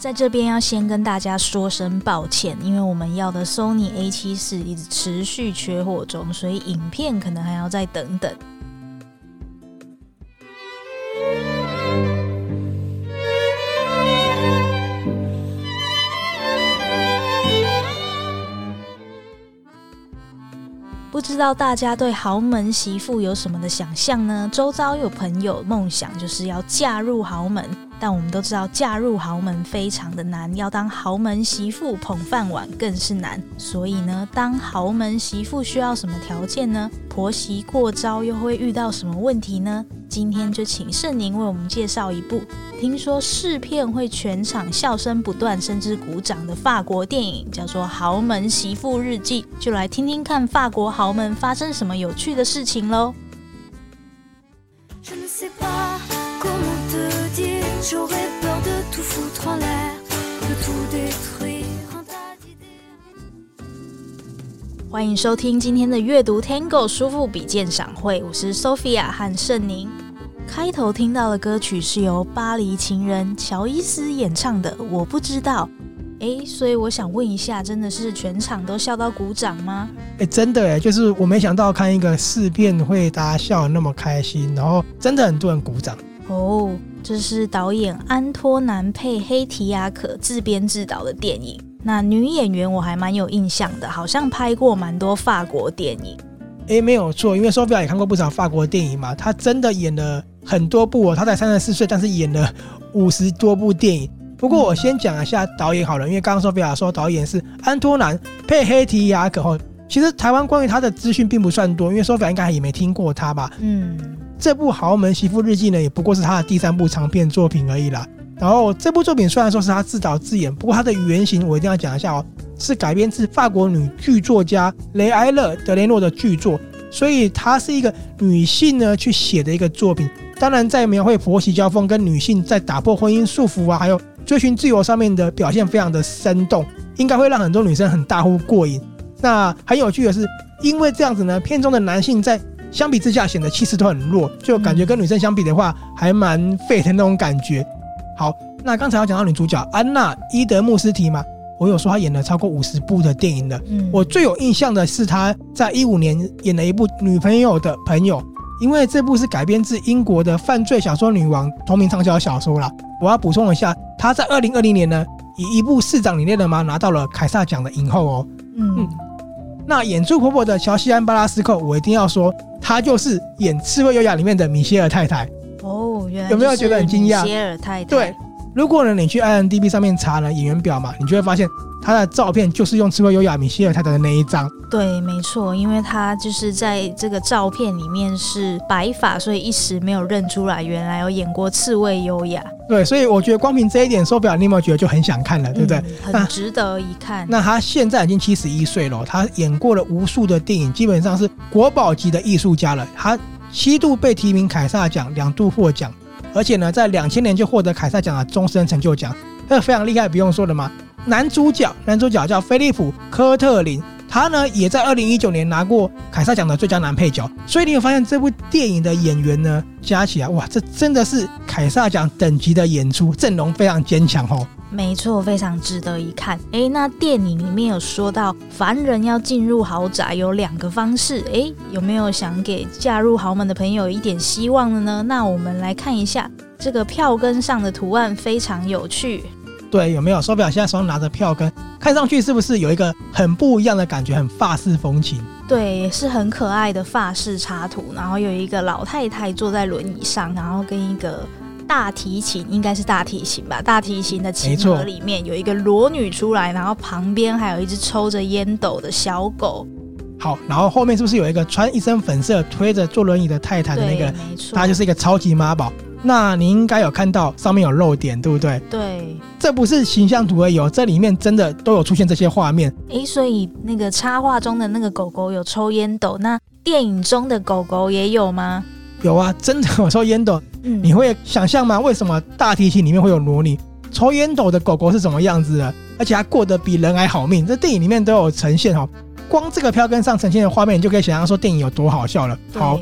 在这边要先跟大家说声抱歉，因为我们要的 Sony A7 四一直持续缺货中，所以影片可能还要再等等。不知道大家对豪门媳妇有什么的想象呢？周遭有朋友梦想就是要嫁入豪门。但我们都知道，嫁入豪门非常的难，要当豪门媳妇捧饭碗更是难。所以呢，当豪门媳妇需要什么条件呢？婆媳过招又会遇到什么问题呢？今天就请圣宁为我们介绍一部听说试片会全场笑声不断，甚至鼓掌的法国电影，叫做《豪门媳妇日记》。就来听听看法国豪门发生什么有趣的事情喽。欢迎收听今天的阅读 Tango 书富比鉴赏会，我是 Sophia 和盛宁。开头听到的歌曲是由巴黎情人乔伊斯演唱的，我不知道。哎，所以我想问一下，真的是全场都笑到鼓掌吗？哎，真的哎，就是我没想到看一个试片会大家笑得那么开心，然后真的很多人鼓掌。哦，这是导演安托南佩黑提亚可自编自导的电影。那女演员我还蛮有印象的，好像拍过蛮多法国电影。诶，没有错，因为 Sophia 也看过不少法国电影嘛，她真的演了很多部哦。她才三十四岁，但是演了五十多部电影。不过我先讲一下导演好了，因为刚刚 Sophia 说导演是安托南佩黑提亚可哦。其实台湾关于他的资讯并不算多，因为 Sophia 应该也没听过他吧？嗯。这部《豪门媳妇日记》呢，也不过是他的第三部长片作品而已啦。然后这部作品虽然说是他自导自演，不过他的原型我一定要讲一下哦，是改编自法国女剧作家雷埃勒·德雷诺的剧作，所以它是一个女性呢去写的一个作品。当然，在描绘婆媳交锋跟女性在打破婚姻束缚啊，还有追寻自由上面的表现非常的生动，应该会让很多女生很大呼过瘾。那很有趣的是，因为这样子呢，片中的男性在相比之下显得气势都很弱，就感觉跟女生相比的话，还蛮废的那种感觉。好，那刚才要讲到女主角安娜伊德穆斯提嘛，我有说她演了超过五十部的电影的。嗯，我最有印象的是她在一五年演了一部《女朋友的朋友》，因为这部是改编自英国的犯罪小说女王同名畅销小说啦。我要补充一下，她在二零二零年呢，以一部《市长你累了吗》拿到了凯撒奖的影后哦。嗯。嗯那演出婆婆的乔西安·巴拉斯寇，我一定要说，她就是演《刺猬优雅》里面的米歇尔太太。哦，原来有没有觉得很惊讶？米歇尔太太。对，如果呢你去 IMDB 上面查呢演员表嘛，你就会发现。他的照片就是用刺猬优雅米歇尔太太的那一张，对，没错，因为他就是在这个照片里面是白发，所以一时没有认出来，原来有演过刺猬优雅。对，所以我觉得光凭这一点，手表你有没有觉得就很想看了，对不对？嗯、很值得一看。那他现在已经七十一岁了，他演过了无数的电影，基本上是国宝级的艺术家了。他七度被提名凯撒奖，两度获奖，而且呢，在两千年就获得凯撒奖的终身成就奖，这非常厉害，不用说了嘛。男主角，男主角叫菲利普·科特林，他呢也在二零一九年拿过凯撒奖的最佳男配角。所以你有发现这部电影的演员呢，加起来哇，这真的是凯撒奖等级的演出，阵容非常坚强哦。没错，非常值得一看。哎，那电影里面有说到，凡人要进入豪宅有两个方式。哎，有没有想给嫁入豪门的朋友一点希望的呢？那我们来看一下这个票根上的图案，非常有趣。对，有没有？手表现在手上拿着票根，看上去是不是有一个很不一样的感觉，很法式风情？对，是很可爱的法式插图，然后有一个老太太坐在轮椅上，然后跟一个大提琴，应该是大提琴吧？大提琴的琴盒里面有一个裸女出来，然后旁边还有一只抽着烟斗的小狗。好，然后后面是不是有一个穿一身粉色推着坐轮椅的太太的那个？没错，她就是一个超级妈宝。那你应该有看到上面有漏点，对不对？对，这不是形象图而已哦，这里面真的都有出现这些画面。诶，所以那个插画中的那个狗狗有抽烟斗，那电影中的狗狗也有吗？有啊，真的有抽烟斗。嗯，你会想象吗？为什么大提琴里面会有萝莉？抽烟斗的狗狗是什么样子的？而且它过得比人还好命。这电影里面都有呈现哦。光这个票根上呈现的画面，你就可以想象说电影有多好笑了。好，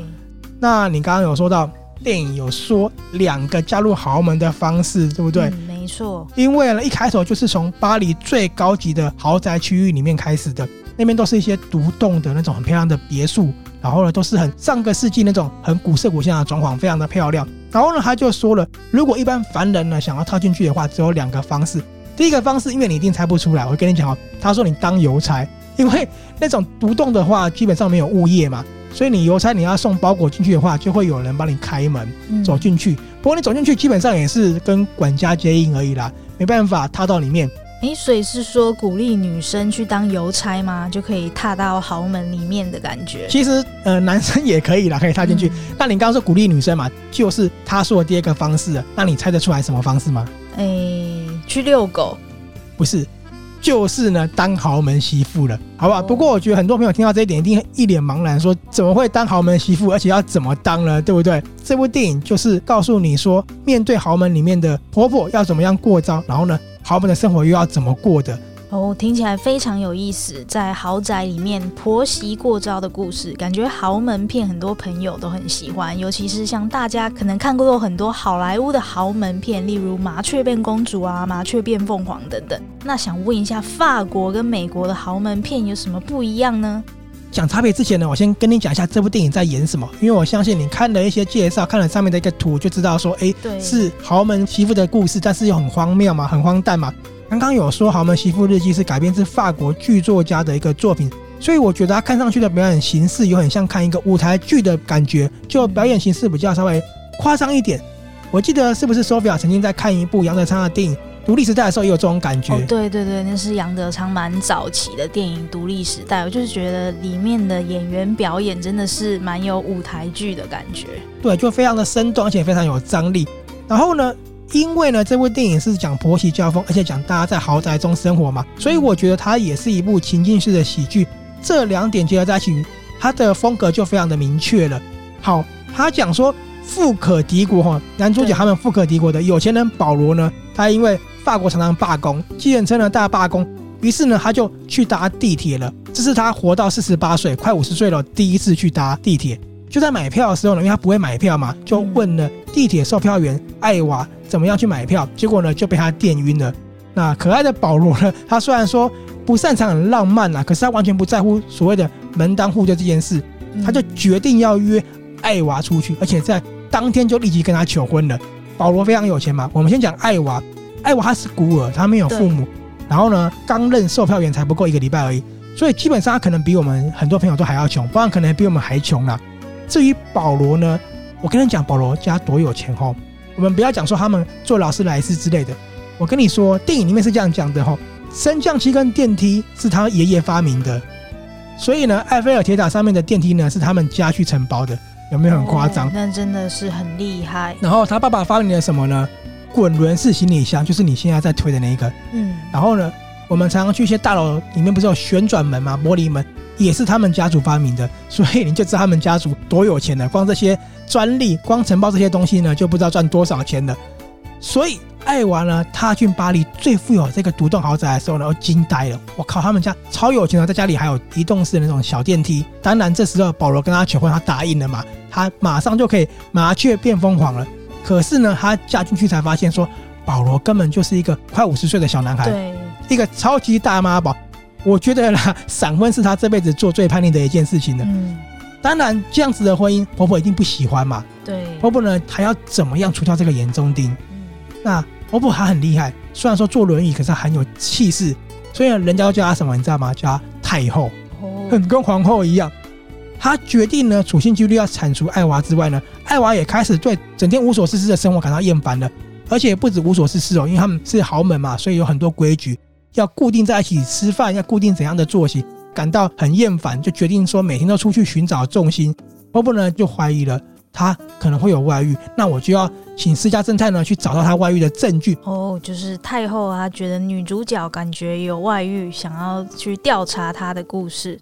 那你刚刚有说到。电影有说两个加入豪门的方式，对不对？错。因为呢，一开头就是从巴黎最高级的豪宅区域里面开始的，那边都是一些独栋的那种很漂亮的别墅，然后呢，都是很上个世纪那种很古色古香的装潢，非常的漂亮。然后呢，他就说了，如果一般凡人呢想要套进去的话，只有两个方式。第一个方式，因为你一定猜不出来，我跟你讲哦，他说你当邮差，因为那种独栋的话，基本上没有物业嘛。所以你邮差你要送包裹进去的话，就会有人帮你开门走进去。不过你走进去基本上也是跟管家接应而已啦，没办法踏到里面。诶，所以是说鼓励女生去当邮差吗？就可以踏到豪门里面的感觉？其实呃，男生也可以啦，可以踏进去。那你刚刚说鼓励女生嘛，就是他说的第二个方式。那你猜得出来什么方式吗？诶，去遛狗？不是。就是呢，当豪门媳妇了，好吧？不过我觉得很多朋友听到这一点，一定一脸茫然，说怎么会当豪门媳妇，而且要怎么当呢？对不对？这部电影就是告诉你说，面对豪门里面的婆婆要怎么样过招，然后呢，豪门的生活又要怎么过的。哦，听起来非常有意思，在豪宅里面婆媳过招的故事，感觉豪门片很多朋友都很喜欢，尤其是像大家可能看过很多好莱坞的豪门片，例如《麻雀变公主》啊，《麻雀变凤凰》等等。那想问一下，法国跟美国的豪门片有什么不一样呢？讲差别之前呢，我先跟你讲一下这部电影在演什么，因为我相信你看了一些介绍，看了上面的一个图，就知道说，哎，对，是豪门媳妇的故事，但是又很荒谬嘛，很荒诞嘛。刚刚有说《豪门媳妇日记》是改编自法国剧作家的一个作品，所以我觉得他看上去的表演形式有很像看一个舞台剧的感觉，就表演形式比较稍微夸张一点。我记得是不是 Sophia 曾经在看一部杨德昌的电影《独立时代》的时候也有这种感觉？哦，对对对，那是杨德昌蛮早期的电影《独立时代》，我就是觉得里面的演员表演真的是蛮有舞台剧的感觉。对，就非常的生动，而且非常有张力。然后呢，因为呢，这部电影是讲婆媳交锋，而且讲大家在豪宅中生活嘛，所以我觉得它也是一部情境式的喜剧。这两点结合在一起，它的风格就非常的明确了。好，他讲说富可敌国哈，男主角他们富可敌国的有钱人保罗呢，他因为法国常常罢工，计程车呢大罢工，于是呢他就去搭地铁了。这是他活到四十八岁，快五十岁了，第一次去搭地铁。就在买票的时候呢，因为他不会买票嘛，就问了地铁售票员艾娃怎么样去买票，结果呢就被他电晕了。那可爱的保罗呢，他虽然说不擅长很浪漫啊，可是他完全不在乎所谓的门当户对这件事，他就决定要约艾娃出去，而且在当天就立即跟他求婚了。保罗非常有钱嘛，我们先讲艾娃，艾娃他是孤儿，他没有父母，然后呢刚任售票员才不够一个礼拜而已，所以基本上他可能比我们很多朋友都还要穷，不然可能比我们还穷啦。至于保罗呢，我跟你讲，保罗家多有钱吼。我们不要讲说他们做劳斯莱斯之类的。我跟你说，电影里面是这样讲的吼：升降机跟电梯是他爷爷发明的，所以呢，埃菲尔铁塔上面的电梯呢是他们家去承包的。有没有很夸张？那真的是很厉害。然后他爸爸发明了什么呢？滚轮式行李箱，就是你现在在推的那一个。嗯。然后呢，我们常常去一些大楼里面，不是有旋转门吗？玻璃门。也是他们家族发明的，所以你就知道他们家族多有钱了。光这些专利，光承包这些东西呢，就不知道赚多少钱了。所以艾娃呢，踏进巴黎最富有这个独栋豪宅的时候呢，我惊呆了。我靠，他们家超有钱的，在家里还有移动式的那种小电梯。当然，这时候保罗跟他求婚，他答应了嘛，他马上就可以麻雀变凤凰了。可是呢，他嫁进去才发现说，保罗根本就是一个快五十岁的小男孩，对，一个超级大妈宝。我觉得啦，闪婚是他这辈子做最叛逆的一件事情了。嗯，当然这样子的婚姻，婆婆一定不喜欢嘛。对，婆婆呢还要怎么样除掉这个眼中钉？嗯，那婆婆还很厉害，虽然说坐轮椅，可是她很有气势，所以人家都叫她什么？你知道吗？叫她太后，很跟皇后一样。她决定呢，处心积虑要铲除艾娃之外呢，艾娃也开始对整天无所事事的生活感到厌烦了，而且不止无所事事哦，因为他们是豪门嘛，所以有很多规矩。要固定在一起吃饭，要固定怎样的作息，感到很厌烦，就决定说每天都出去寻找重心。婆婆呢就怀疑了他可能会有外遇，那我就要请私家侦探呢去找到他外遇的证据。哦，就是太后啊，觉得女主角感觉有外遇，想要去调查她的故事。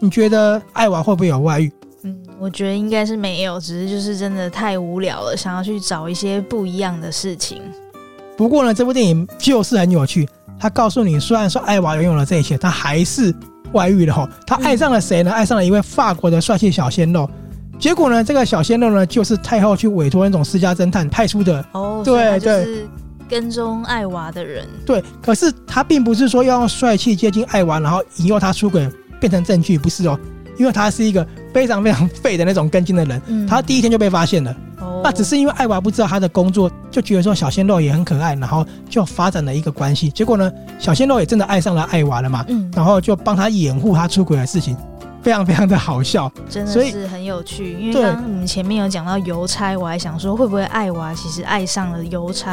你觉得艾娃会不会有外遇？嗯，我觉得应该是没有，只是就是真的太无聊了，想要去找一些不一样的事情。不过呢，这部电影就是很有趣。他告诉你，虽然说艾娃拥有了这一切，他还是外遇了吼。他爱上了谁呢？爱上了一位法国的帅气小鲜肉。结果呢，这个小鲜肉呢，就是太后去委托那种私家侦探派出的。哦，对对，跟踪艾娃的人。对，可是他并不是说要用帅气接近艾娃，然后引诱他出轨变成证据，不是哦，因为他是一个非常非常废的那种跟进的人，嗯、他第一天就被发现了。哦，那只是因为艾娃不知道他的工作，就觉得说小鲜肉也很可爱，然后就发展了一个关系。结果呢，小鲜肉也真的爱上了艾娃了嘛，嗯，然后就帮他掩护他出轨的事情。非常非常的好笑，真的是很有趣。因为刚刚我们前面有讲到邮差，我还想说会不会艾娃其实爱上了邮差？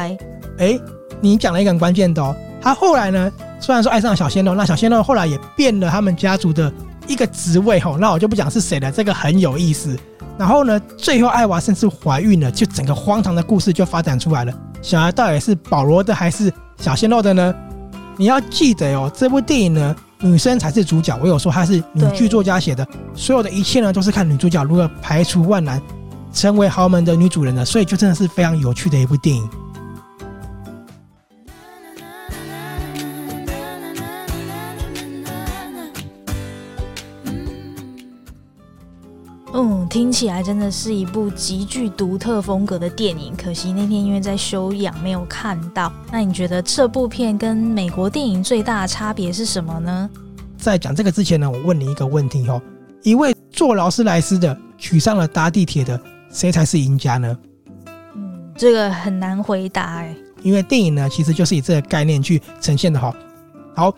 哎、欸，你讲了一个很关键的哦。他后来呢，虽然说爱上了小鲜肉，那小鲜肉后来也变了他们家族的一个职位吼。那我就不讲是谁了，这个很有意思。然后呢，最后艾娃甚至怀孕了，就整个荒唐的故事就发展出来了。小孩到底是保罗的还是小鲜肉的呢？你要记得哦，这部电影呢。女生才是主角，我有说她是女剧作家写的，所有的一切呢都是看女主角如何排除万难，成为豪门的女主人的，所以就真的是非常有趣的一部电影。听起来真的是一部极具独特风格的电影。可惜那天因为在休养没有看到。那你觉得这部片跟美国电影最大的差别是什么呢？在讲这个之前呢，我问你一个问题哦：一位坐劳斯莱斯的娶上了搭地铁的，谁才是赢家呢？嗯，这个很难回答哎。因为电影呢，其实就是以这个概念去呈现的哈。好。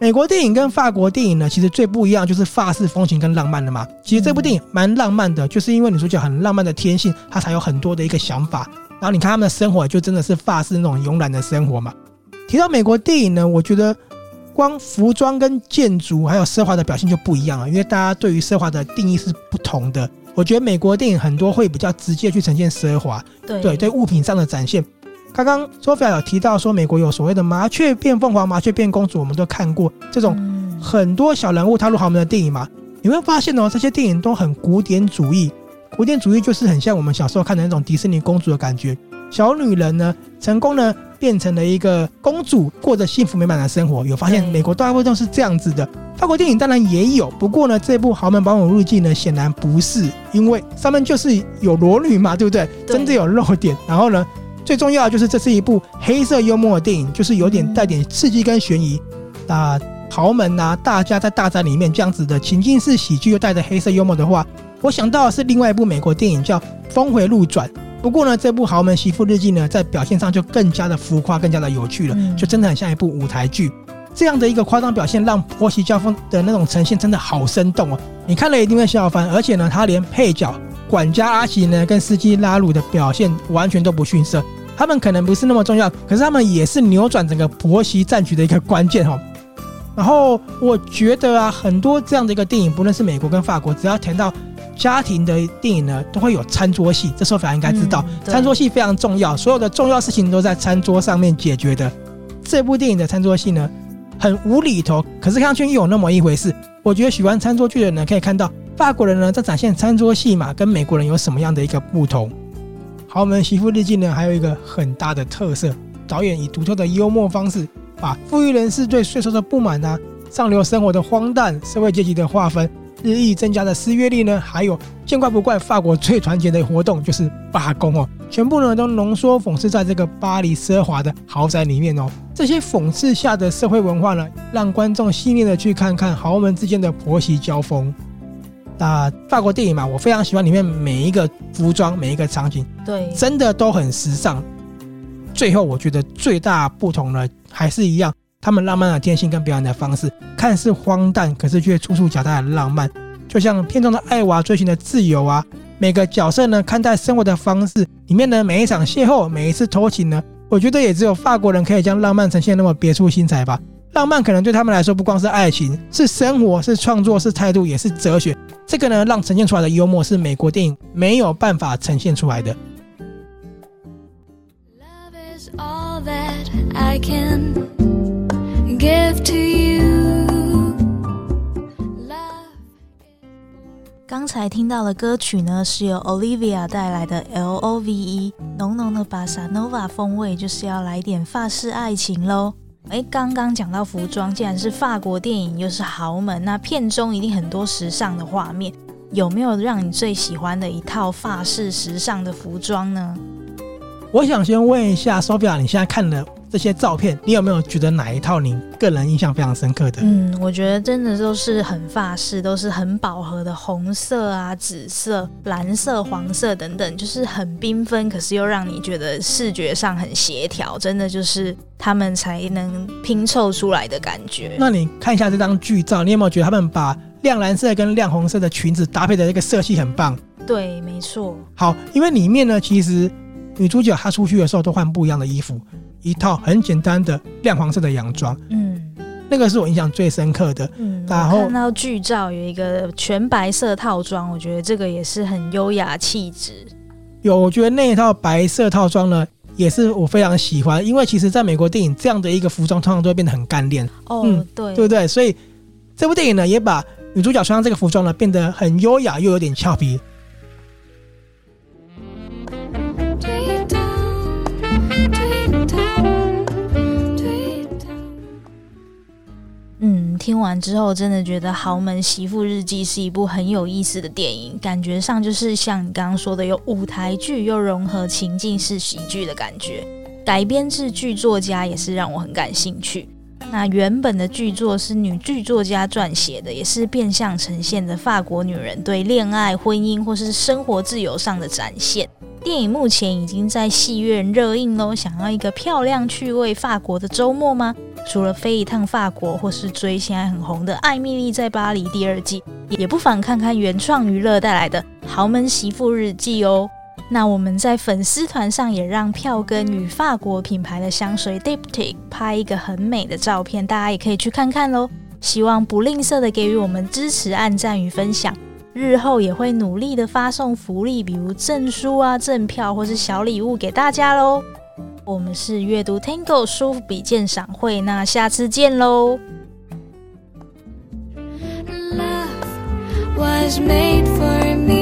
美国电影跟法国电影呢，其实最不一样就是法式风情跟浪漫的嘛。其实这部电影蛮浪漫的，就是因为女主角很浪漫的天性，她才有很多的一个想法。然后你看他们的生活，就真的是法式那种慵懒的生活嘛。提到美国电影呢，我觉得光服装跟建筑还有奢华的表现就不一样了，因为大家对于奢华的定义是不同的。我觉得美国电影很多会比较直接去呈现奢华，对对，对物品上的展现。刚刚 Sophia 有提到说，美国有所谓的麻雀变凤凰、麻雀变公主，我们都看过这种很多小人物踏入豪门的电影嘛。你会发现哦，这些电影都很古典主义。古典主义就是很像我们小时候看的那种迪士尼公主的感觉。小女人呢，成功呢变成了一个公主，过着幸福美满的生活。有发现美国大部分都是这样子的。法国电影当然也有，不过呢，这部《豪门保姆日记》呢，显然不是，因为上面就是有裸女嘛，对不对？真的有露点。然后呢？最重要的就是这是一部黑色幽默的电影，就是有点带点刺激跟悬疑。那豪门呐，大家在大宅里面这样子的情境式喜剧，又带着黑色幽默的话，我想到的是另外一部美国电影叫《峰回路转》。不过呢，这部《豪门媳妇日记》呢，在表现上就更加的浮夸，更加的有趣了，就真的很像一部舞台剧。这样的一个夸张表现，让婆媳交锋的那种呈现真的好生动哦！你看了一定会笑翻，而且呢，他连配角。管家阿奇呢，跟司机拉鲁的表现完全都不逊色。他们可能不是那么重要，可是他们也是扭转整个婆媳战局的一个关键哈。然后我觉得啊，很多这样的一个电影，不论是美国跟法国，只要谈到家庭的电影呢，都会有餐桌戏。这时候反而应该知道，嗯、餐桌戏非常重要，所有的重要事情都在餐桌上面解决的。这部电影的餐桌戏呢，很无厘头，可是看上去又有那么一回事。我觉得喜欢餐桌剧的人呢，可以看到。法国人呢，在展现餐桌戏码，跟美国人有什么样的一个不同？豪门媳妇日记呢，还有一个很大的特色，导演以独特的幽默方式，把富裕人士对税收的不满啊，上流生活的荒诞，社会阶级的划分，日益增加的失业率呢，还有见怪不怪法国最团结的活动就是罢工哦，全部呢都浓缩讽刺在这个巴黎奢华的豪宅里面哦。这些讽刺下的社会文化呢，让观众细腻的去看看豪门之间的婆媳交锋。那法国电影嘛，我非常喜欢里面每一个服装、每一个场景，对，真的都很时尚。最后，我觉得最大不同呢，还是一样，他们浪漫的天性跟表演的方式，看似荒诞，可是却处处夹带的浪漫。就像片中的艾娃追寻的自由啊，每个角色呢看待生活的方式，里面呢每一场邂逅、每一次偷情呢，我觉得也只有法国人可以将浪漫呈现那么别出心裁吧。浪漫可能对他们来说不光是爱情，是生活，是创作，是态度，也是哲学。这个呢，让呈现出来的幽默是美国电影没有办法呈现出来的。Love is all that I can give to you. 刚才听到的歌曲呢，是由 Olivia 带来的 L O V E，浓浓的巴萨诺瓦风味，就是要来点法式爱情喽。哎，刚刚讲到服装，既然是法国电影，又是豪门，那片中一定很多时尚的画面。有没有让你最喜欢的一套法式时尚的服装呢？我想先问一下 Sophia，你现在看了这些照片，你有没有觉得哪一套你个人印象非常深刻的？嗯，我觉得真的都是很发式，都是很饱和的红色啊、紫色、蓝色、黄色等等，就是很缤纷，可是又让你觉得视觉上很协调，真的就是他们才能拼凑出来的感觉。那你看一下这张剧照，你有没有觉得他们把亮蓝色跟亮红色的裙子搭配的这个色系很棒？对，没错。好，因为里面呢，其实。女主角她出去的时候都换不一样的衣服，一套很简单的亮黄色的洋装，嗯，那个是我印象最深刻的。嗯，然后看到剧照有一个全白色套装，我觉得这个也是很优雅气质。有，我觉得那一套白色套装呢，也是我非常喜欢，因为其实在美国电影这样的一个服装通常都会变得很干练。哦，嗯、对，对不对？所以这部电影呢，也把女主角穿上这个服装呢，变得很优雅又有点俏皮。听完之后，真的觉得《豪门媳妇日记》是一部很有意思的电影，感觉上就是像你刚刚说的，有舞台剧又融合情境式喜剧的感觉。改编自剧作家也是让我很感兴趣。那原本的剧作是女剧作家撰写的，也是变相呈现的法国女人对恋爱、婚姻或是生活自由上的展现。电影目前已经在戏院热映喽。想要一个漂亮趣味法国的周末吗？除了飞一趟法国，或是追现在很红的《艾蜜莉在巴黎》第二季，也不妨看看原创娱乐带来的《豪门媳妇日记》哦。那我们在粉丝团上也让票根与法国品牌的香水 Diptych 拍一个很美的照片，大家也可以去看看喽。希望不吝啬的给予我们支持、按赞与分享。日后也会努力的发送福利，比如证书啊、赠票或是小礼物给大家喽。我们是阅读 Tango 书笔鉴赏会，那下次见喽。Love was made for me.